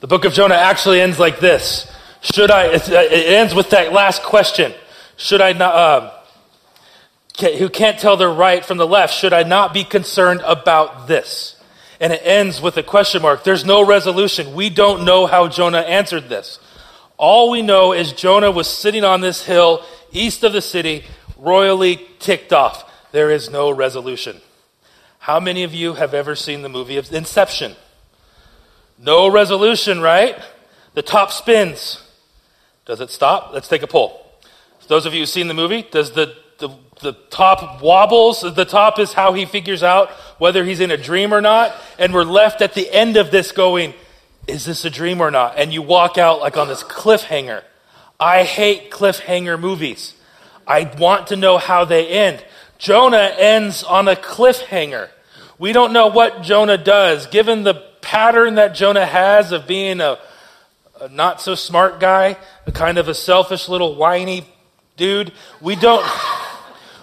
The book of Jonah actually ends like this. Should I, it ends with that last question. Should I not, uh, who can't tell the right from the left, should I not be concerned about this? And it ends with a question mark. There's no resolution. We don't know how Jonah answered this. All we know is Jonah was sitting on this hill east of the city, royally ticked off. There is no resolution. How many of you have ever seen the movie of Inception? No resolution, right? The top spins. Does it stop? Let's take a poll. Those of you who've seen the movie, does the, the, the top wobbles? The top is how he figures out whether he's in a dream or not. And we're left at the end of this going, is this a dream or not? And you walk out like on this cliffhanger. I hate cliffhanger movies. I want to know how they end. Jonah ends on a cliffhanger. We don't know what Jonah does, given the pattern that Jonah has of being a, a not so smart guy, a kind of a selfish little whiny dude. We don't,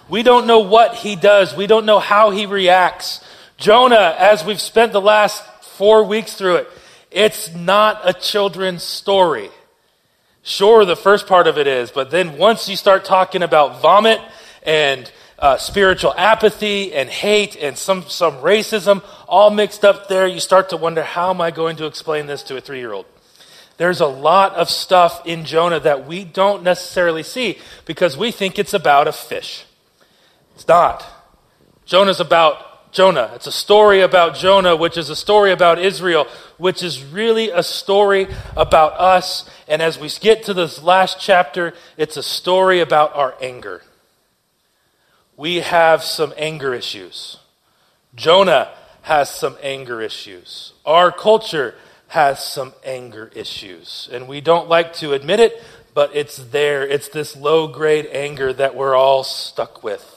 we don't know what he does. We don't know how he reacts. Jonah, as we've spent the last four weeks through it, it's not a children's story. Sure, the first part of it is, but then once you start talking about vomit and uh, spiritual apathy and hate and some, some racism all mixed up there, you start to wonder how am I going to explain this to a three year old? There's a lot of stuff in Jonah that we don't necessarily see because we think it's about a fish. It's not. Jonah's about Jonah. It's a story about Jonah, which is a story about Israel, which is really a story about us. And as we get to this last chapter, it's a story about our anger we have some anger issues. Jonah has some anger issues. Our culture has some anger issues. And we don't like to admit it, but it's there. It's this low grade anger that we're all stuck with.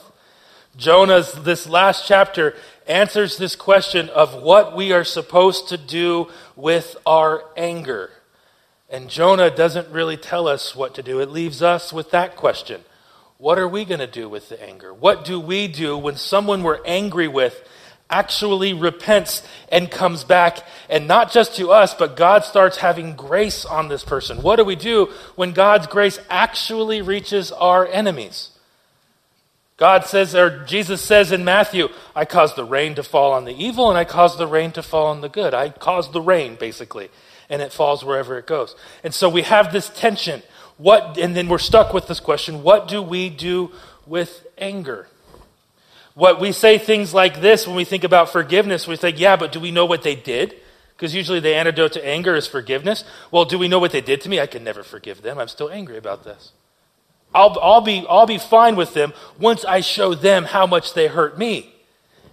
Jonah's, this last chapter, answers this question of what we are supposed to do with our anger. And Jonah doesn't really tell us what to do, it leaves us with that question. What are we going to do with the anger? What do we do when someone we're angry with actually repents and comes back, and not just to us, but God starts having grace on this person? What do we do when God's grace actually reaches our enemies? God says, or Jesus says in Matthew, I caused the rain to fall on the evil and I caused the rain to fall on the good. I caused the rain, basically, and it falls wherever it goes. And so we have this tension what, and then we're stuck with this question what do we do with anger? What we say things like this when we think about forgiveness, we think, yeah, but do we know what they did? Because usually the antidote to anger is forgiveness. Well, do we know what they did to me? I can never forgive them. I'm still angry about this. I'll, I'll, be, I'll be fine with them once I show them how much they hurt me.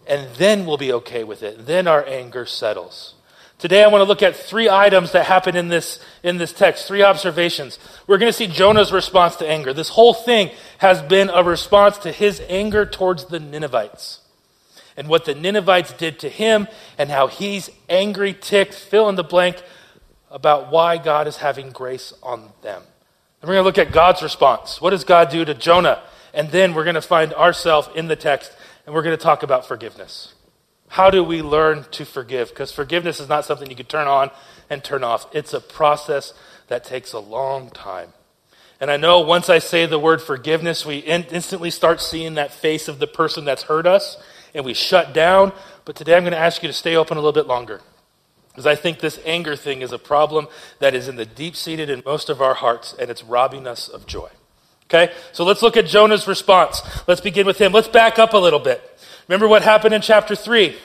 And then we'll be okay with it. Then our anger settles. Today I want to look at three items that happen in this, in this text, three observations. We're going to see Jonah's response to anger. This whole thing has been a response to his anger towards the Ninevites. And what the Ninevites did to him and how he's angry, ticked, fill in the blank about why God is having grace on them. And we're going to look at God's response. What does God do to Jonah? And then we're going to find ourselves in the text and we're going to talk about forgiveness. How do we learn to forgive? Because forgiveness is not something you can turn on and turn off, it's a process that takes a long time. And I know once I say the word forgiveness, we in- instantly start seeing that face of the person that's hurt us and we shut down. But today I'm going to ask you to stay open a little bit longer. Because I think this anger thing is a problem that is in the deep seated in most of our hearts and it's robbing us of joy. Okay? So let's look at Jonah's response. Let's begin with him. Let's back up a little bit. Remember what happened in chapter 3?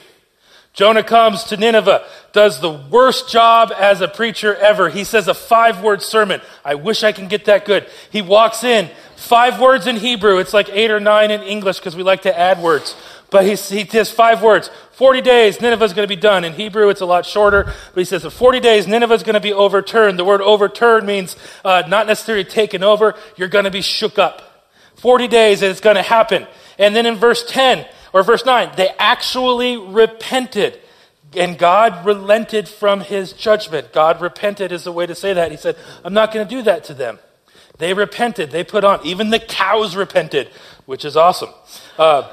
Jonah comes to Nineveh, does the worst job as a preacher ever. He says a five word sermon. I wish I can get that good. He walks in, five words in Hebrew. It's like eight or nine in English because we like to add words. But he, he says five words. 40 days, Nineveh's going to be done. In Hebrew, it's a lot shorter. But he says, in 40 days, Nineveh's going to be overturned. The word overturned means uh, not necessarily taken over. You're going to be shook up. 40 days, and it's going to happen. And then in verse 10, or verse 9, they actually repented. And God relented from his judgment. God repented is the way to say that. He said, I'm not going to do that to them. They repented. They put on. Even the cows repented, which is awesome. Uh,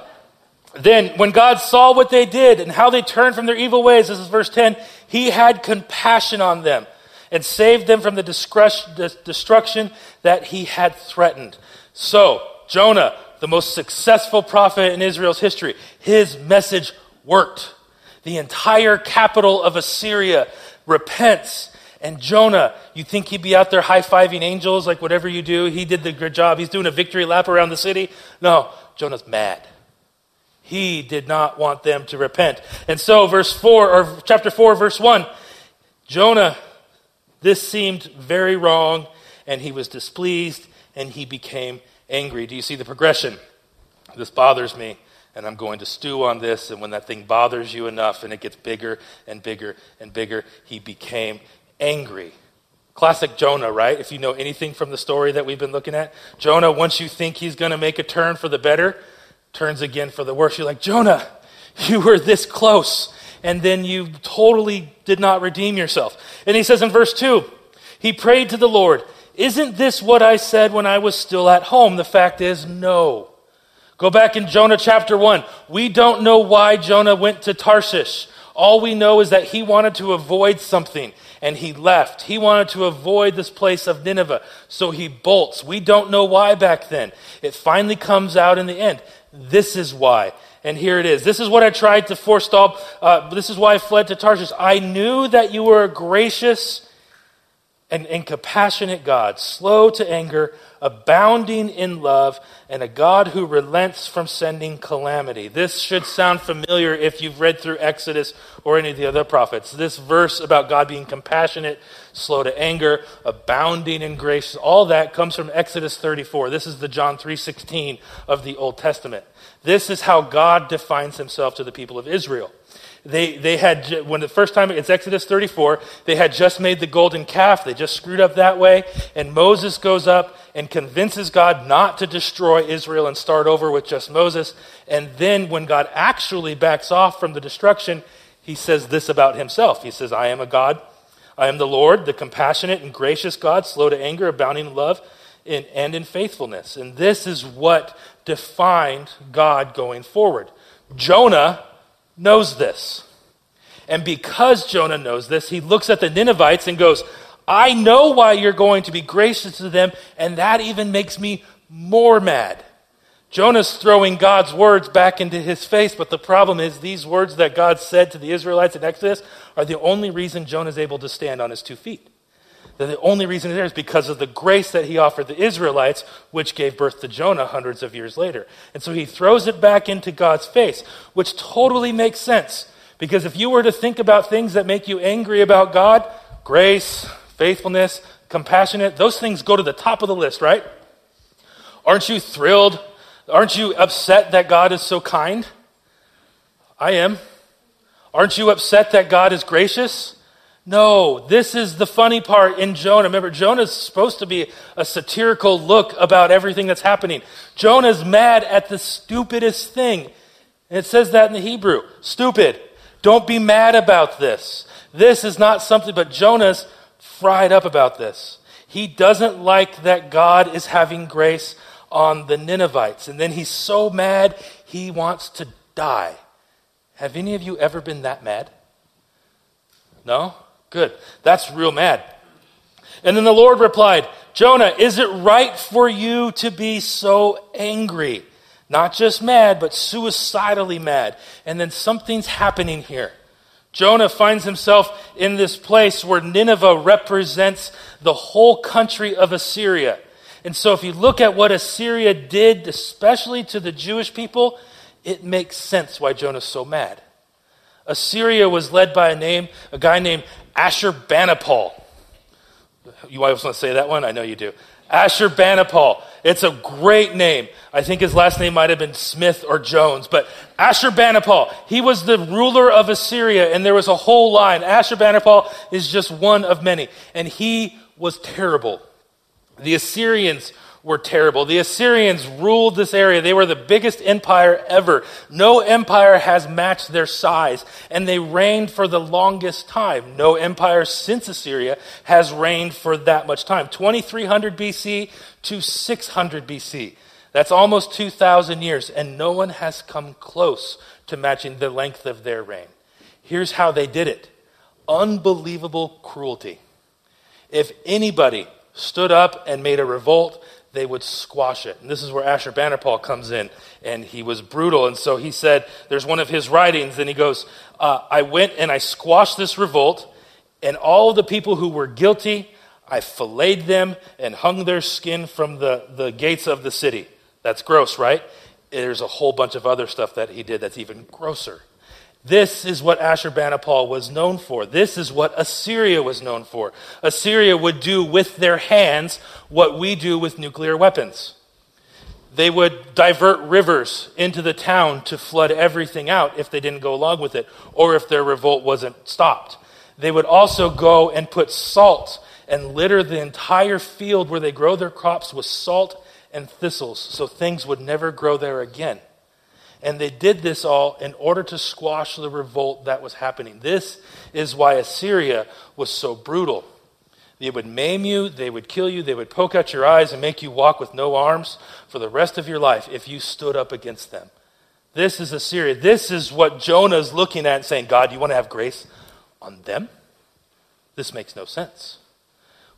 then, when God saw what they did and how they turned from their evil ways, this is verse 10, he had compassion on them. and saved them from the destruction that he had threatened. So, Jonah, the most successful prophet in Israel's history, his message worked. The entire capital of Assyria repents. And Jonah, you think he'd be out there high fiving angels, like whatever you do? He did the good job. He's doing a victory lap around the city. No, Jonah's mad. He did not want them to repent. And so, verse 4, or chapter 4, verse 1, Jonah, this seemed very wrong, and he was displeased, and he became angry. Do you see the progression? This bothers me, and I'm going to stew on this. And when that thing bothers you enough and it gets bigger and bigger and bigger, he became angry. Classic Jonah, right? If you know anything from the story that we've been looking at, Jonah, once you think he's going to make a turn for the better, turns again for the worse. You're like, Jonah, you were this close, and then you totally did not redeem yourself. And he says in verse 2, he prayed to the Lord, Isn't this what I said when I was still at home? The fact is, no. Go back in Jonah chapter 1. We don't know why Jonah went to Tarshish. All we know is that he wanted to avoid something and he left. He wanted to avoid this place of Nineveh, so he bolts. We don't know why back then. It finally comes out in the end. This is why. And here it is. This is what I tried to forestall. Uh, this is why I fled to Tarshish. I knew that you were a gracious and, and compassionate God, slow to anger, abounding in love, and a God who relents from sending calamity. This should sound familiar if you've read through Exodus or any of the other prophets. This verse about God being compassionate, slow to anger, abounding in grace, all that comes from Exodus 34. This is the John 3:16 of the Old Testament. This is how God defines himself to the people of Israel. They, they had, when the first time, it's Exodus 34, they had just made the golden calf. They just screwed up that way. And Moses goes up and convinces God not to destroy Israel and start over with just Moses. And then when God actually backs off from the destruction, he says this about himself. He says, I am a God. I am the Lord, the compassionate and gracious God, slow to anger, abounding in love in, and in faithfulness. And this is what defined God going forward. Jonah knows this. And because Jonah knows this, he looks at the Ninevites and goes, I know why you're going to be gracious to them, and that even makes me more mad. Jonah's throwing God's words back into his face, but the problem is these words that God said to the Israelites in Exodus are the only reason Jonah's able to stand on his two feet. They're the only reason there is because of the grace that he offered the Israelites, which gave birth to Jonah hundreds of years later. And so he throws it back into God's face, which totally makes sense. Because if you were to think about things that make you angry about God, grace, faithfulness, compassionate, those things go to the top of the list, right? Aren't you thrilled? Aren't you upset that God is so kind? I am. Aren't you upset that God is gracious? No, this is the funny part in Jonah. Remember, Jonah's supposed to be a satirical look about everything that's happening. Jonah's mad at the stupidest thing. And it says that in the Hebrew. Stupid. Don't be mad about this. This is not something, but Jonah's fried up about this. He doesn't like that God is having grace on the Ninevites. And then he's so mad, he wants to die. Have any of you ever been that mad? No? Good. That's real mad. And then the Lord replied, Jonah, is it right for you to be so angry? Not just mad, but suicidally mad. And then something's happening here. Jonah finds himself in this place where Nineveh represents the whole country of Assyria. And so if you look at what Assyria did, especially to the Jewish people, it makes sense why Jonah's so mad. Assyria was led by a name, a guy named Ashurbanipal. You always want to say that one? I know you do. Ashurbanipal. It's a great name. I think his last name might have been Smith or Jones, but Ashurbanipal. He was the ruler of Assyria, and there was a whole line. Ashurbanipal is just one of many, and he was terrible. The Assyrians were terrible. The Assyrians ruled this area. They were the biggest empire ever. No empire has matched their size, and they reigned for the longest time. No empire since Assyria has reigned for that much time 2300 BC to 600 BC. That's almost 2,000 years, and no one has come close to matching the length of their reign. Here's how they did it unbelievable cruelty. If anybody stood up and made a revolt, they would squash it. And this is where Ashurbanipal comes in. And he was brutal. And so he said, there's one of his writings, and he goes, uh, I went and I squashed this revolt, and all the people who were guilty, I filleted them and hung their skin from the, the gates of the city. That's gross, right? There's a whole bunch of other stuff that he did that's even grosser. This is what Ashurbanipal was known for. This is what Assyria was known for. Assyria would do with their hands what we do with nuclear weapons. They would divert rivers into the town to flood everything out if they didn't go along with it, or if their revolt wasn't stopped. They would also go and put salt and litter the entire field where they grow their crops with salt and thistles, so things would never grow there again. And they did this all in order to squash the revolt that was happening. This is why Assyria was so brutal. They would maim you, they would kill you, they would poke out your eyes and make you walk with no arms for the rest of your life if you stood up against them. This is Assyria. This is what Jonah is looking at and saying, God, you want to have grace on them? This makes no sense.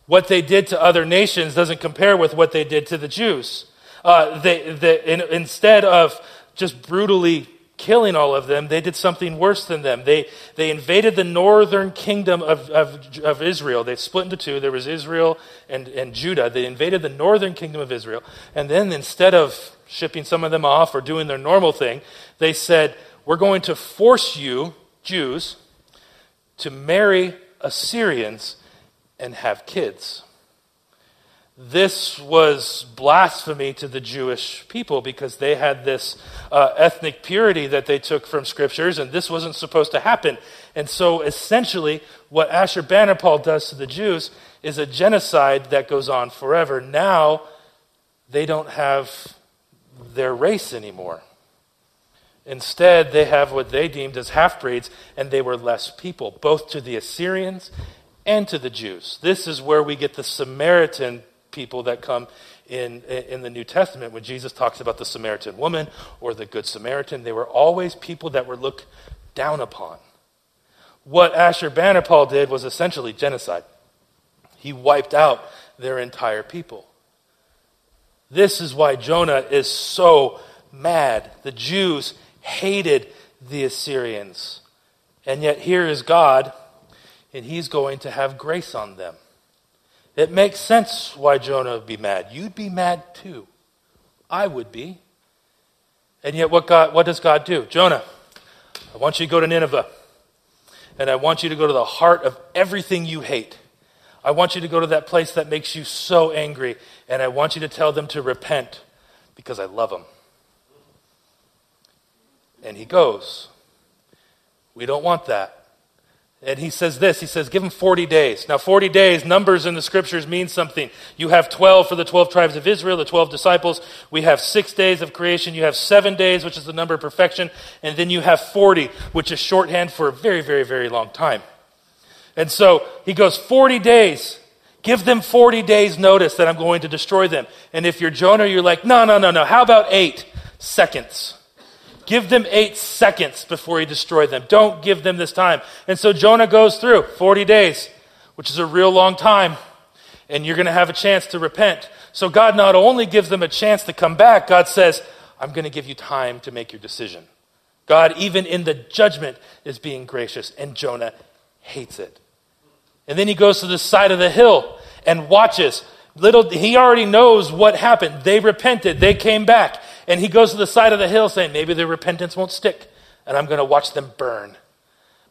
What they did to other nations doesn't compare with what they did to the Jews. Uh, they, they in, instead of just brutally killing all of them, they did something worse than them. They, they invaded the northern kingdom of, of, of Israel. They split into two. There was Israel and, and Judah. They invaded the northern kingdom of Israel. And then instead of shipping some of them off or doing their normal thing, they said, We're going to force you, Jews, to marry Assyrians and have kids this was blasphemy to the Jewish people because they had this uh, ethnic purity that they took from scriptures, and this wasn't supposed to happen. And so, essentially, what Ashurbanipal does to the Jews is a genocide that goes on forever. Now, they don't have their race anymore. Instead, they have what they deemed as half breeds, and they were less people, both to the Assyrians and to the Jews. This is where we get the Samaritan people that come in, in the New Testament when Jesus talks about the Samaritan woman or the Good Samaritan. They were always people that were looked down upon. What Ashurbanipal did was essentially genocide. He wiped out their entire people. This is why Jonah is so mad. The Jews hated the Assyrians. And yet, here is God, and he's going to have grace on them. It makes sense why Jonah would be mad. You'd be mad too. I would be. And yet, what, God, what does God do? Jonah, I want you to go to Nineveh. And I want you to go to the heart of everything you hate. I want you to go to that place that makes you so angry. And I want you to tell them to repent because I love them. And he goes. We don't want that. And he says this he says, Give them 40 days. Now, 40 days, numbers in the scriptures mean something. You have 12 for the 12 tribes of Israel, the 12 disciples. We have six days of creation. You have seven days, which is the number of perfection. And then you have 40, which is shorthand for a very, very, very long time. And so he goes, 40 days. Give them 40 days' notice that I'm going to destroy them. And if you're Jonah, you're like, No, no, no, no. How about eight seconds? Give them eight seconds before you destroy them. Don't give them this time. And so Jonah goes through 40 days, which is a real long time, and you're going to have a chance to repent. So God not only gives them a chance to come back, God says, I'm going to give you time to make your decision. God, even in the judgment, is being gracious, and Jonah hates it. And then he goes to the side of the hill and watches. Little, he already knows what happened. They repented, they came back. And he goes to the side of the hill saying, Maybe their repentance won't stick, and I'm going to watch them burn.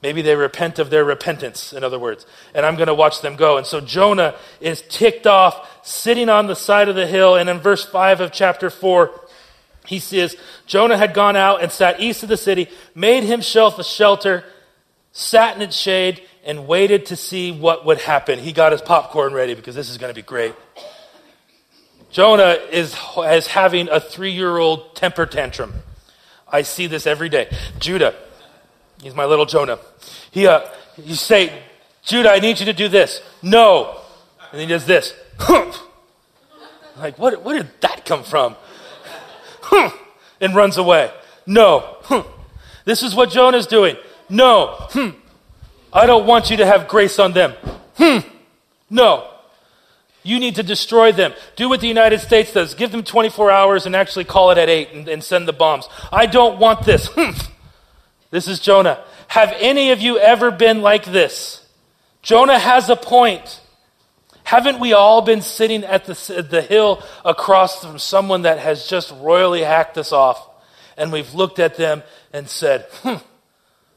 Maybe they repent of their repentance, in other words, and I'm going to watch them go. And so Jonah is ticked off, sitting on the side of the hill. And in verse 5 of chapter 4, he says, Jonah had gone out and sat east of the city, made himself a shelter, sat in its shade, and waited to see what would happen. He got his popcorn ready because this is going to be great. Jonah is, is having a three year old temper tantrum. I see this every day. Judah, he's my little Jonah. He, uh, you say, Judah, I need you to do this. No. And he does this. like, what, where did that come from? and runs away. No. This is what Jonah's doing. No. I don't want you to have grace on them. No. You need to destroy them. Do what the United States does. Give them 24 hours and actually call it at 8 and, and send the bombs. I don't want this. this is Jonah. Have any of you ever been like this? Jonah has a point. Haven't we all been sitting at the, the hill across from someone that has just royally hacked us off? And we've looked at them and said, hmm,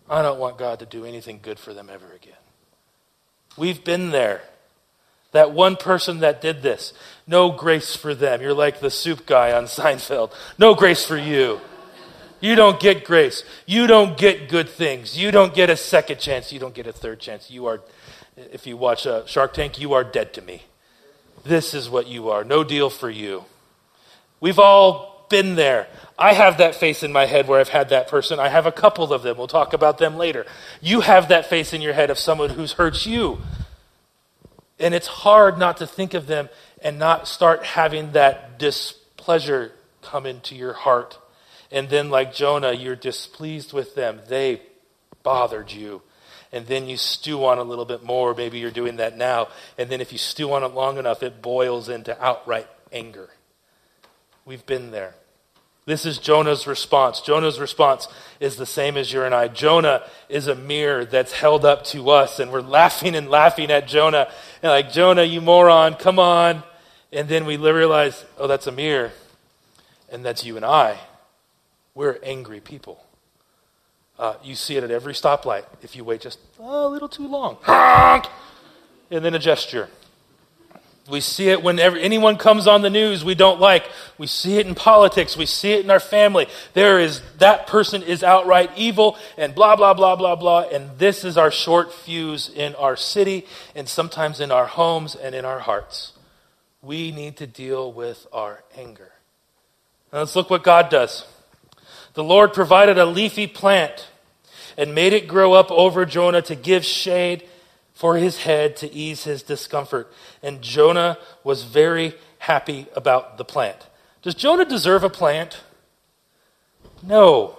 I don't want God to do anything good for them ever again. We've been there. That one person that did this. No grace for them. You're like the soup guy on Seinfeld. No grace for you. You don't get grace. You don't get good things. You don't get a second chance. You don't get a third chance. You are, if you watch uh, Shark Tank, you are dead to me. This is what you are. No deal for you. We've all been there. I have that face in my head where I've had that person. I have a couple of them. We'll talk about them later. You have that face in your head of someone who's hurt you. And it's hard not to think of them and not start having that displeasure come into your heart. And then, like Jonah, you're displeased with them. They bothered you. And then you stew on a little bit more. Maybe you're doing that now. And then, if you stew on it long enough, it boils into outright anger. We've been there. This is Jonah's response. Jonah's response is the same as your and I. Jonah is a mirror that's held up to us, and we're laughing and laughing at Jonah. And like, Jonah, you moron, come on. And then we realize, oh, that's a mirror. And that's you and I. We're angry people. Uh, you see it at every stoplight if you wait just a little too long. And then a gesture. We see it whenever anyone comes on the news we don't like. We see it in politics. We see it in our family. There is, that person is outright evil and blah, blah, blah, blah, blah. And this is our short fuse in our city and sometimes in our homes and in our hearts. We need to deal with our anger. Now let's look what God does. The Lord provided a leafy plant and made it grow up over Jonah to give shade for his head to ease his discomfort. And Jonah was very happy about the plant. Does Jonah deserve a plant? No,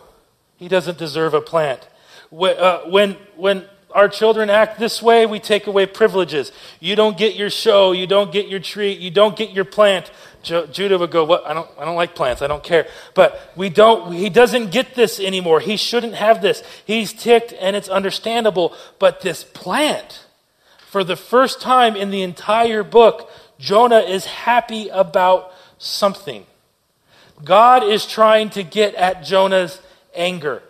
he doesn't deserve a plant. Uh, when, when our children act this way, we take away privileges. You don't get your show, you don't get your treat, you don't get your plant. Judah would go, "What? I don't, I don't like plants. I don't care." But we don't. He doesn't get this anymore. He shouldn't have this. He's ticked, and it's understandable. But this plant, for the first time in the entire book, Jonah is happy about something. God is trying to get at Jonah's anger.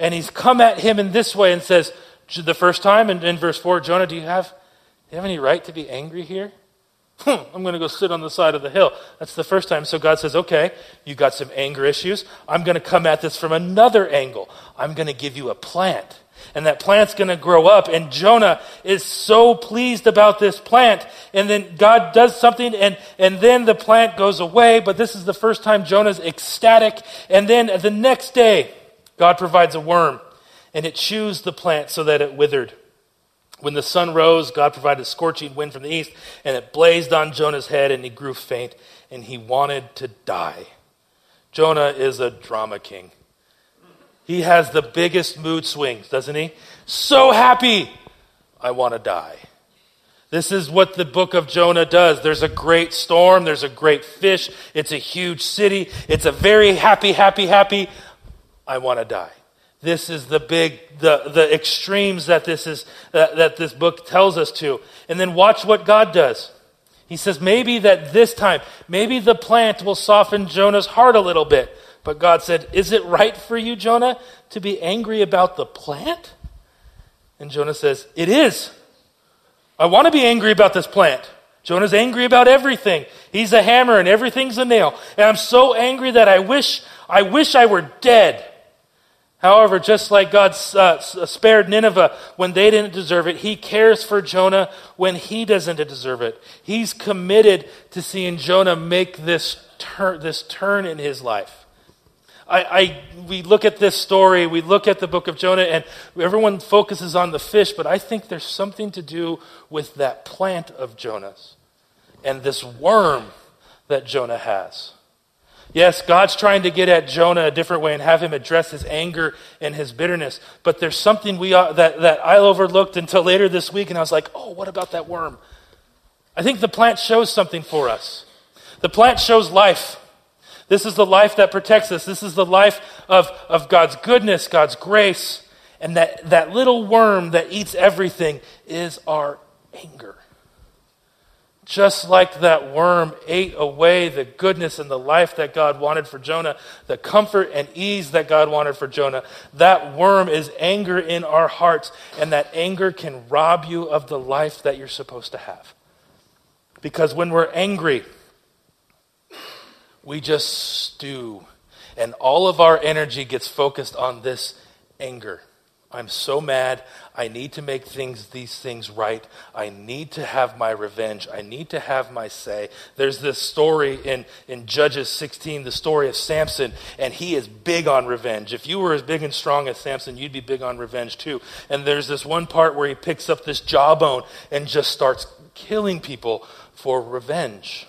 And he's come at him in this way and says, the first time in, in verse 4, Jonah, do you have, do you have any right to be angry here? Hmm, I'm going to go sit on the side of the hill. That's the first time. So God says, okay, you got some anger issues. I'm going to come at this from another angle. I'm going to give you a plant and that plant's going to grow up. And Jonah is so pleased about this plant. And then God does something, and, and then the plant goes away. But this is the first time Jonah's ecstatic. And then the next day, God provides a worm, and it chews the plant so that it withered. When the sun rose, God provided a scorching wind from the east, and it blazed on Jonah's head, and he grew faint, and he wanted to die. Jonah is a drama king. He has the biggest mood swings, doesn't he? So happy, I want to die. This is what the book of Jonah does. There's a great storm, there's a great fish, it's a huge city, it's a very happy, happy, happy, I want to die. This is the big, the, the extremes that this is, that, that this book tells us to. And then watch what God does. He says, maybe that this time, maybe the plant will soften Jonah's heart a little bit. But God said, Is it right for you, Jonah, to be angry about the plant? And Jonah says, It is. I want to be angry about this plant. Jonah's angry about everything. He's a hammer and everything's a nail. And I'm so angry that I wish I wish I were dead. However, just like God uh, spared Nineveh when they didn't deserve it, He cares for Jonah when he doesn't deserve it. He's committed to seeing Jonah make this, tur- this turn in his life. I, I, we look at this story, we look at the book of Jonah, and everyone focuses on the fish, but I think there's something to do with that plant of Jonah's and this worm that Jonah has. Yes, God's trying to get at Jonah a different way and have him address his anger and his bitterness. But there's something we uh, that, that I overlooked until later this week, and I was like, oh, what about that worm? I think the plant shows something for us. The plant shows life. This is the life that protects us. This is the life of, of God's goodness, God's grace. And that, that little worm that eats everything is our anger. Just like that worm ate away the goodness and the life that God wanted for Jonah, the comfort and ease that God wanted for Jonah, that worm is anger in our hearts, and that anger can rob you of the life that you're supposed to have. Because when we're angry, we just stew, and all of our energy gets focused on this anger. I'm so mad. I need to make things these things right. I need to have my revenge. I need to have my say. There's this story in, in Judges 16, the story of Samson, and he is big on revenge. If you were as big and strong as Samson, you'd be big on revenge too. And there's this one part where he picks up this jawbone and just starts killing people for revenge.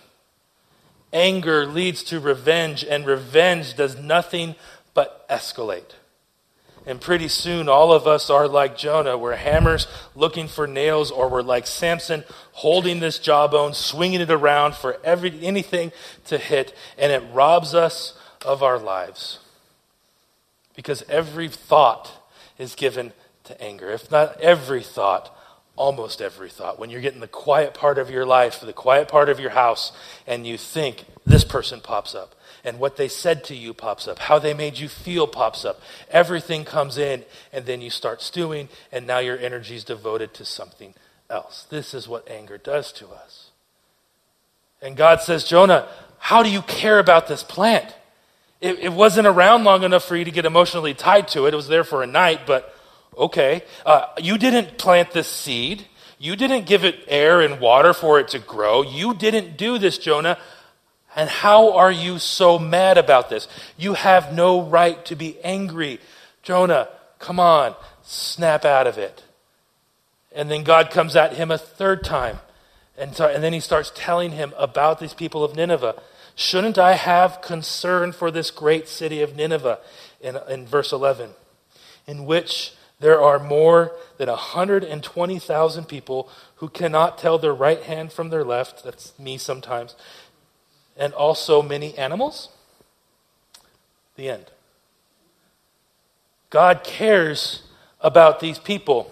Anger leads to revenge, and revenge does nothing but escalate. And pretty soon, all of us are like Jonah. We're hammers looking for nails, or we're like Samson holding this jawbone, swinging it around for every, anything to hit, and it robs us of our lives. Because every thought is given to anger. If not every thought, almost every thought. When you're getting the quiet part of your life, the quiet part of your house, and you think, this person pops up and what they said to you pops up. How they made you feel pops up. Everything comes in, and then you start stewing, and now your energy is devoted to something else. This is what anger does to us. And God says, Jonah, how do you care about this plant? It, it wasn't around long enough for you to get emotionally tied to it. It was there for a night, but okay. Uh, you didn't plant this seed. You didn't give it air and water for it to grow. You didn't do this, Jonah. And how are you so mad about this? You have no right to be angry. Jonah, come on, snap out of it. And then God comes at him a third time. And, so, and then he starts telling him about these people of Nineveh. Shouldn't I have concern for this great city of Nineveh? In, in verse 11, in which there are more than 120,000 people who cannot tell their right hand from their left. That's me sometimes and also many animals? The end. God cares about these people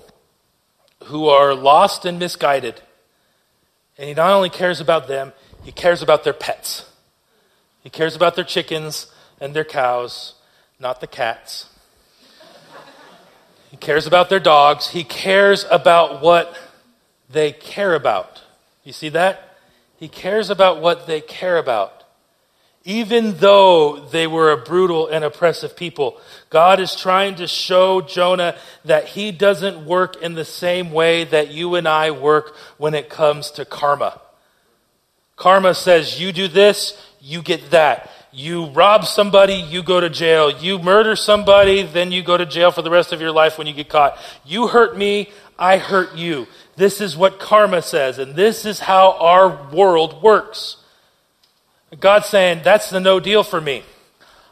who are lost and misguided. And He not only cares about them, He cares about their pets. He cares about their chickens and their cows, not the cats. He cares about their dogs. He cares about what they care about. You see that? He cares about what they care about. Even though they were a brutal and oppressive people, God is trying to show Jonah that he doesn't work in the same way that you and I work when it comes to karma. Karma says, you do this, you get that. You rob somebody, you go to jail. You murder somebody, then you go to jail for the rest of your life when you get caught. You hurt me, I hurt you. This is what karma says, and this is how our world works. God's saying, that's the no deal for me.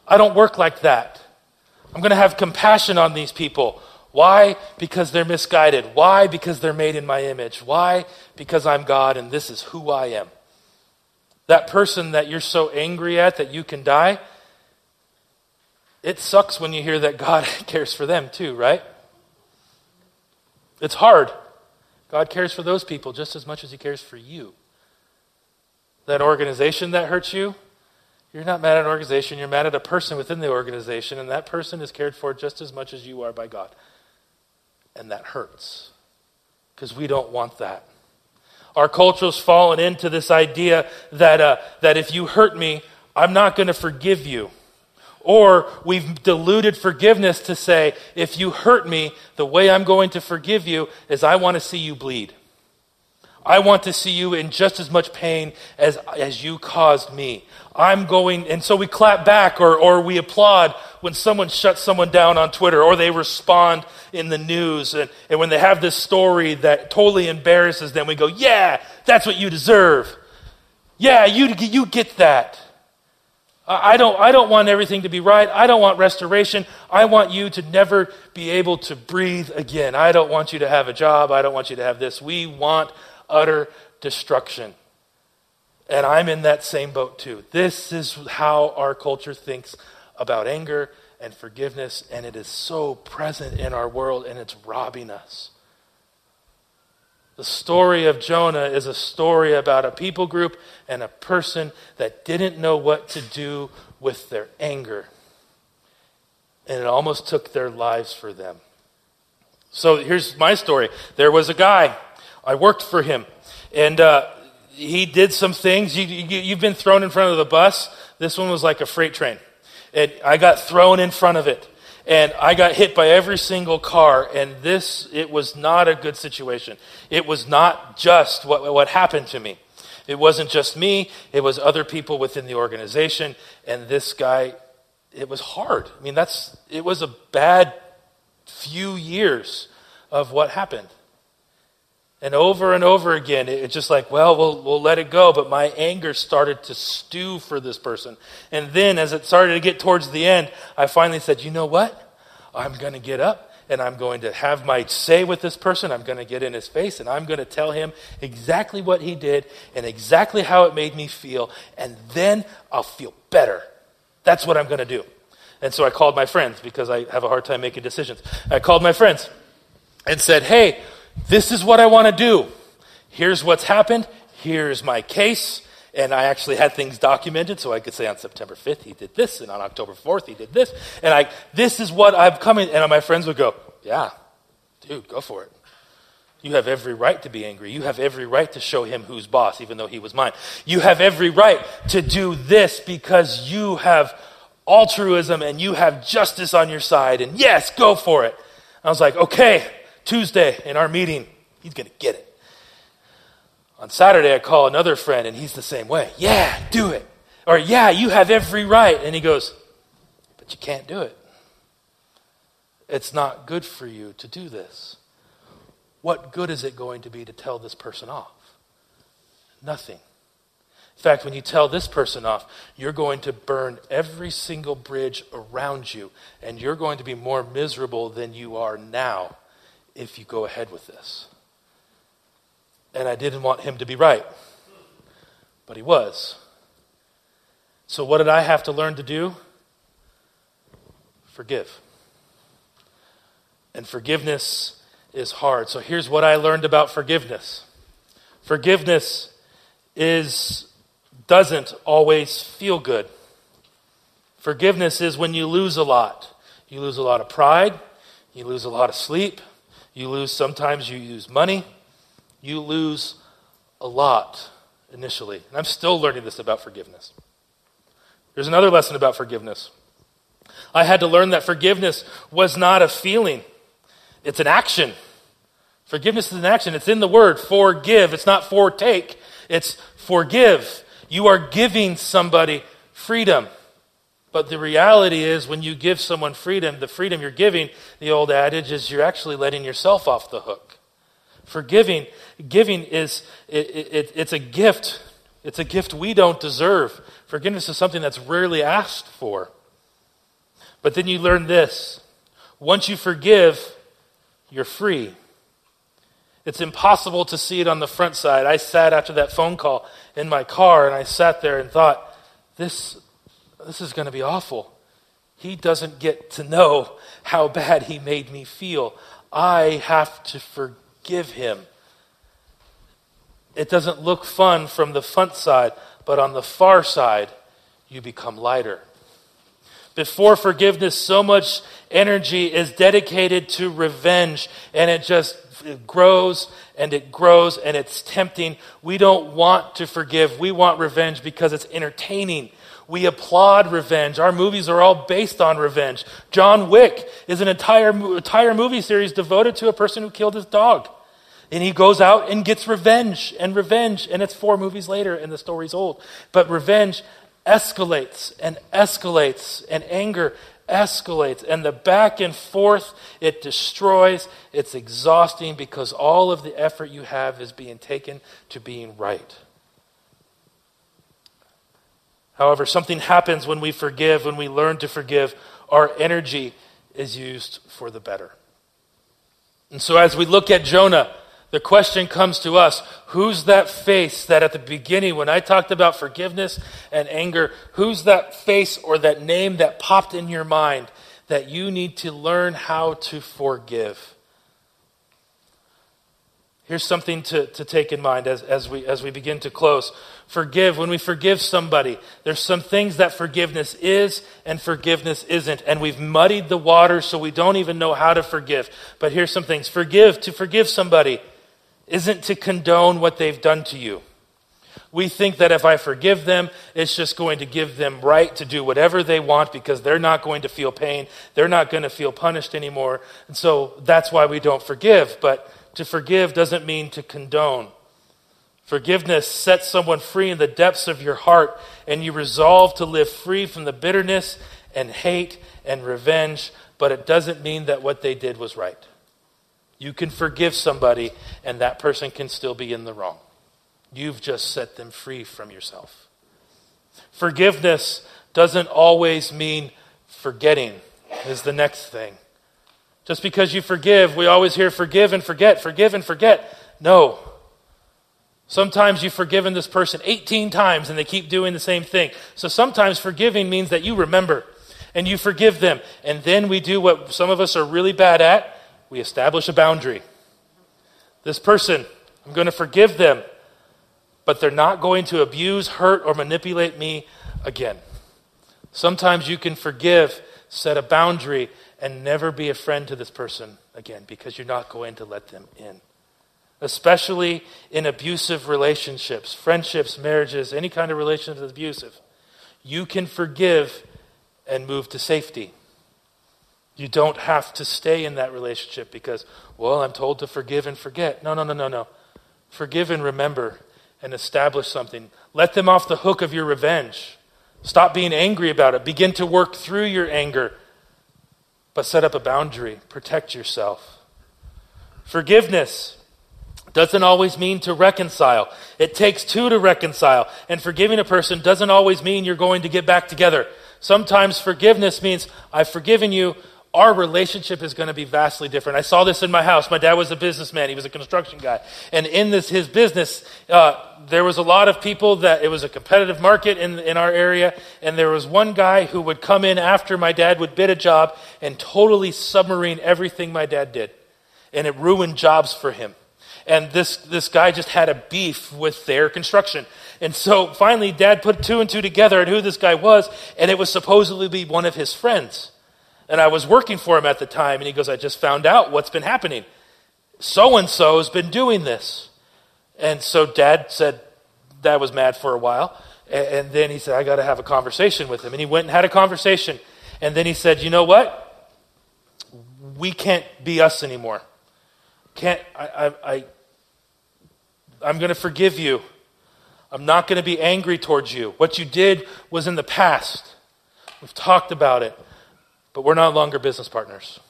I don't work like that. I'm going to have compassion on these people. Why? Because they're misguided. Why? Because they're made in my image. Why? Because I'm God and this is who I am. That person that you're so angry at that you can die, it sucks when you hear that God cares for them too, right? It's hard. God cares for those people just as much as He cares for you. That organization that hurts you, you're not mad at an organization, you're mad at a person within the organization, and that person is cared for just as much as you are by God. And that hurts because we don't want that. Our culture's fallen into this idea that, uh, that if you hurt me, I'm not going to forgive you. Or we've diluted forgiveness to say, if you hurt me, the way I'm going to forgive you is I want to see you bleed. I want to see you in just as much pain as, as you caused me. I'm going, and so we clap back or, or we applaud when someone shuts someone down on Twitter or they respond in the news. And, and when they have this story that totally embarrasses them, we go, yeah, that's what you deserve. Yeah, you, you get that. I don't, I don't want everything to be right. I don't want restoration. I want you to never be able to breathe again. I don't want you to have a job. I don't want you to have this. We want utter destruction. And I'm in that same boat too. This is how our culture thinks about anger and forgiveness, and it is so present in our world, and it's robbing us. The story of Jonah is a story about a people group and a person that didn't know what to do with their anger. And it almost took their lives for them. So here's my story. There was a guy, I worked for him, and uh, he did some things. You, you, you've been thrown in front of the bus. This one was like a freight train. And I got thrown in front of it. And I got hit by every single car. And this, it was not a good situation. It was not just what, what happened to me. It wasn't just me, it was other people within the organization. And this guy, it was hard. I mean, that's, it was a bad few years of what happened. And over and over again, it's just like, well, well, we'll let it go. But my anger started to stew for this person. And then as it started to get towards the end, I finally said, you know what? I'm going to get up and I'm going to have my say with this person. I'm going to get in his face and I'm going to tell him exactly what he did and exactly how it made me feel. And then I'll feel better. That's what I'm going to do. And so I called my friends because I have a hard time making decisions. I called my friends and said, hey, this is what I want to do. Here's what's happened. Here's my case. And I actually had things documented so I could say on September 5th he did this, and on October 4th he did this. And I, this is what I'm coming. And my friends would go, Yeah, dude, go for it. You have every right to be angry. You have every right to show him who's boss, even though he was mine. You have every right to do this because you have altruism and you have justice on your side. And yes, go for it. I was like, Okay, Tuesday in our meeting, he's going to get it. On Saturday, I call another friend, and he's the same way. Yeah, do it. Or, yeah, you have every right. And he goes, But you can't do it. It's not good for you to do this. What good is it going to be to tell this person off? Nothing. In fact, when you tell this person off, you're going to burn every single bridge around you, and you're going to be more miserable than you are now if you go ahead with this. And I didn't want him to be right, but he was. So, what did I have to learn to do? Forgive. And forgiveness is hard. So, here's what I learned about forgiveness forgiveness is, doesn't always feel good. Forgiveness is when you lose a lot. You lose a lot of pride, you lose a lot of sleep, you lose, sometimes you lose money. You lose a lot initially. And I'm still learning this about forgiveness. There's another lesson about forgiveness. I had to learn that forgiveness was not a feeling, it's an action. Forgiveness is an action. It's in the word forgive. It's not for take. it's forgive. You are giving somebody freedom. But the reality is, when you give someone freedom, the freedom you're giving, the old adage is you're actually letting yourself off the hook. Forgiving, giving is, it, it, it's a gift. It's a gift we don't deserve. Forgiveness is something that's rarely asked for. But then you learn this once you forgive, you're free. It's impossible to see it on the front side. I sat after that phone call in my car and I sat there and thought, this, this is going to be awful. He doesn't get to know how bad he made me feel. I have to forgive him. It doesn't look fun from the front side, but on the far side, you become lighter. Before forgiveness, so much energy is dedicated to revenge, and it just it grows and it grows and it's tempting. We don't want to forgive. We want revenge because it's entertaining we applaud revenge. Our movies are all based on revenge. John Wick is an entire, entire movie series devoted to a person who killed his dog. And he goes out and gets revenge and revenge. And it's four movies later and the story's old. But revenge escalates and escalates and anger escalates. And the back and forth, it destroys. It's exhausting because all of the effort you have is being taken to being right. However, something happens when we forgive, when we learn to forgive, our energy is used for the better. And so, as we look at Jonah, The question comes to us who's that face that at the beginning, when I talked about forgiveness and anger, who's that face or that name that popped in your mind that you need to learn how to forgive? Here's something to, to take in mind as, as, we, as we begin to close. Forgive. When we forgive somebody, there's some things that forgiveness is and forgiveness isn't. And we've muddied the water so we don't even know how to forgive. But here's some things. Forgive, to forgive somebody isn't to condone what they've done to you. We think that if I forgive them, it's just going to give them right to do whatever they want because they're not going to feel pain. They're not going to feel punished anymore. And so that's why we don't forgive. But to forgive doesn't mean to condone. Forgiveness sets someone free in the depths of your heart, and you resolve to live free from the bitterness and hate and revenge, but it doesn't mean that what they did was right. You can forgive somebody, and that person can still be in the wrong. You've just set them free from yourself. Forgiveness doesn't always mean forgetting, is the next thing. Just because you forgive, we always hear forgive and forget, forgive and forget. No. Sometimes you've forgiven this person 18 times and they keep doing the same thing. So sometimes forgiving means that you remember and you forgive them. And then we do what some of us are really bad at we establish a boundary. This person, I'm going to forgive them, but they're not going to abuse, hurt, or manipulate me again. Sometimes you can forgive, set a boundary, and never be a friend to this person again because you're not going to let them in. Especially in abusive relationships, friendships, marriages, any kind of relationship that's abusive. You can forgive and move to safety. You don't have to stay in that relationship because, well, I'm told to forgive and forget. No, no, no, no, no. Forgive and remember and establish something. Let them off the hook of your revenge. Stop being angry about it. Begin to work through your anger but set up a boundary, protect yourself. Forgiveness doesn't always mean to reconcile. It takes two to reconcile. And forgiving a person doesn't always mean you're going to get back together. Sometimes forgiveness means, I've forgiven you, our relationship is going to be vastly different. I saw this in my house. My dad was a businessman. He was a construction guy. And in this, his business, uh, there was a lot of people that it was a competitive market in, in our area. And there was one guy who would come in after my dad would bid a job and totally submarine everything my dad did. And it ruined jobs for him. And this, this guy just had a beef with their construction. And so finally, dad put two and two together and who this guy was. And it was supposedly one of his friends. And I was working for him at the time, and he goes, I just found out what's been happening. So and so has been doing this. And so dad said, Dad was mad for a while. And then he said, I got to have a conversation with him. And he went and had a conversation. And then he said, You know what? We can't be us anymore. Can't, I, I, I I'm going to forgive you. I'm not going to be angry towards you. What you did was in the past. We've talked about it. But we're no longer business partners.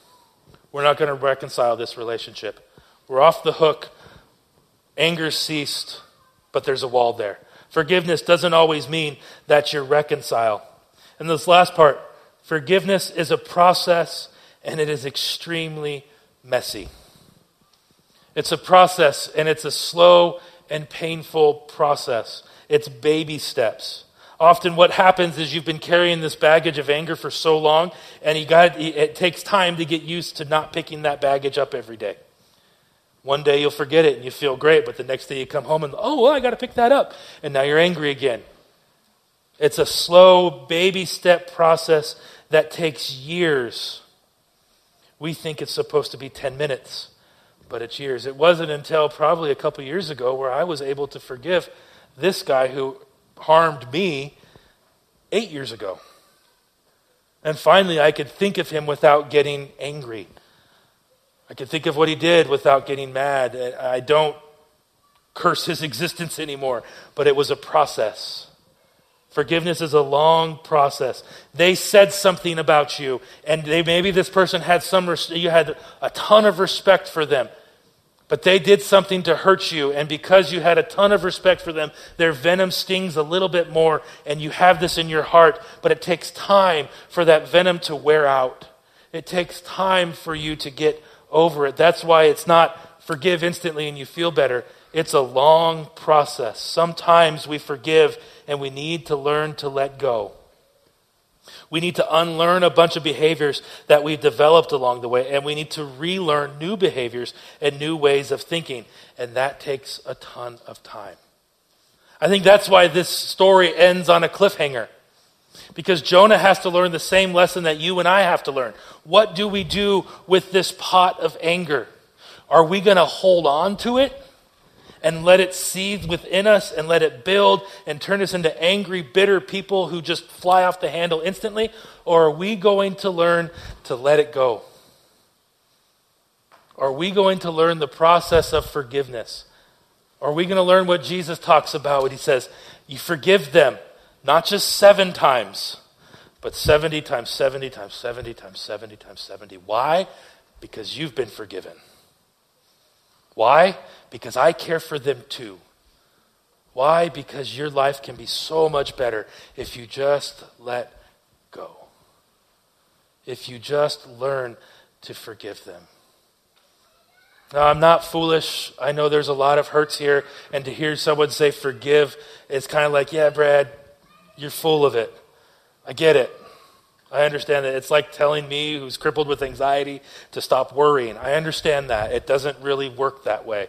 We're not going to reconcile this relationship. We're off the hook. Anger ceased, but there's a wall there. Forgiveness doesn't always mean that you reconcile. And this last part forgiveness is a process and it is extremely messy. It's a process and it's a slow and painful process. It's baby steps. Often, what happens is you've been carrying this baggage of anger for so long, and you got, it takes time to get used to not picking that baggage up every day. One day you'll forget it and you feel great, but the next day you come home and, oh, well, I got to pick that up. And now you're angry again. It's a slow, baby step process that takes years. We think it's supposed to be 10 minutes, but it's years. It wasn't until probably a couple years ago where I was able to forgive this guy who harmed me eight years ago. And finally, I could think of him without getting angry. I could think of what he did without getting mad. I don't curse his existence anymore, but it was a process. Forgiveness is a long process. They said something about you, and they, maybe this person had some, you had a ton of respect for them. But they did something to hurt you, and because you had a ton of respect for them, their venom stings a little bit more, and you have this in your heart, but it takes time for that venom to wear out. It takes time for you to get over it. That's why it's not forgive instantly and you feel better. It's a long process. Sometimes we forgive and we need to learn to let go. We need to unlearn a bunch of behaviors that we've developed along the way, and we need to relearn new behaviors and new ways of thinking. And that takes a ton of time. I think that's why this story ends on a cliffhanger. Because Jonah has to learn the same lesson that you and I have to learn. What do we do with this pot of anger? Are we going to hold on to it? And let it seethe within us and let it build and turn us into angry, bitter people who just fly off the handle instantly? Or are we going to learn to let it go? Are we going to learn the process of forgiveness? Are we going to learn what Jesus talks about when he says, You forgive them, not just seven times, but 70 times 70 times 70 times 70 times 70. Why? Because you've been forgiven. Why? Because I care for them too. Why? Because your life can be so much better if you just let go. If you just learn to forgive them. Now, I'm not foolish. I know there's a lot of hurts here, and to hear someone say forgive it's kind of like, yeah, Brad, you're full of it. I get it. I understand that it's like telling me, who's crippled with anxiety, to stop worrying. I understand that. It doesn't really work that way.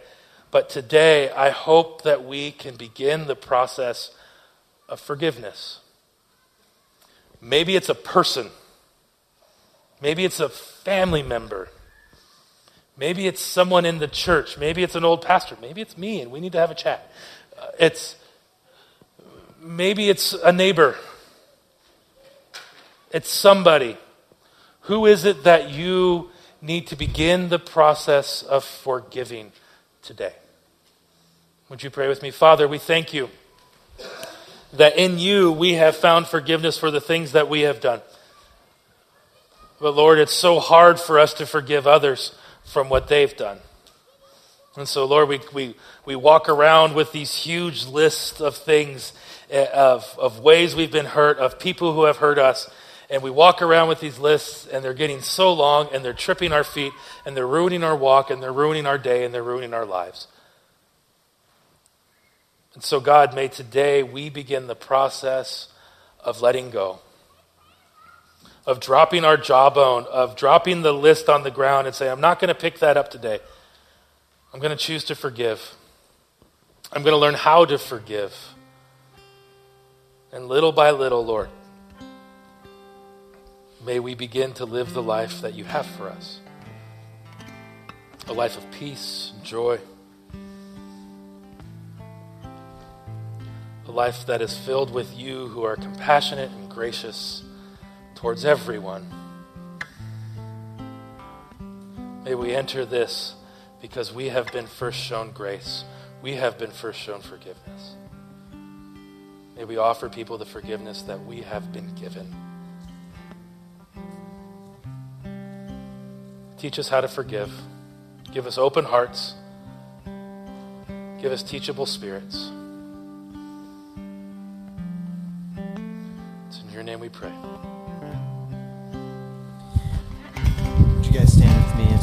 But today, I hope that we can begin the process of forgiveness. Maybe it's a person, maybe it's a family member. Maybe it's someone in the church. Maybe it's an old pastor. Maybe it's me, and we need to have a chat. Uh, it's maybe it's a neighbor it's somebody. Who is it that you need to begin the process of forgiving today? Would you pray with me? Father, we thank you that in you we have found forgiveness for the things that we have done. But Lord, it's so hard for us to forgive others from what they've done. And so, Lord, we, we, we walk around with these huge lists of things, eh, of, of ways we've been hurt, of people who have hurt us. And we walk around with these lists, and they're getting so long, and they're tripping our feet, and they're ruining our walk, and they're ruining our day, and they're ruining our lives. And so, God, may today we begin the process of letting go, of dropping our jawbone, of dropping the list on the ground and say, I'm not going to pick that up today. I'm going to choose to forgive. I'm going to learn how to forgive. And little by little, Lord, May we begin to live the life that you have for us a life of peace and joy, a life that is filled with you who are compassionate and gracious towards everyone. May we enter this because we have been first shown grace. We have been first shown forgiveness. May we offer people the forgiveness that we have been given. Teach us how to forgive. Give us open hearts. Give us teachable spirits. In your name we pray. Would you guys stand with me?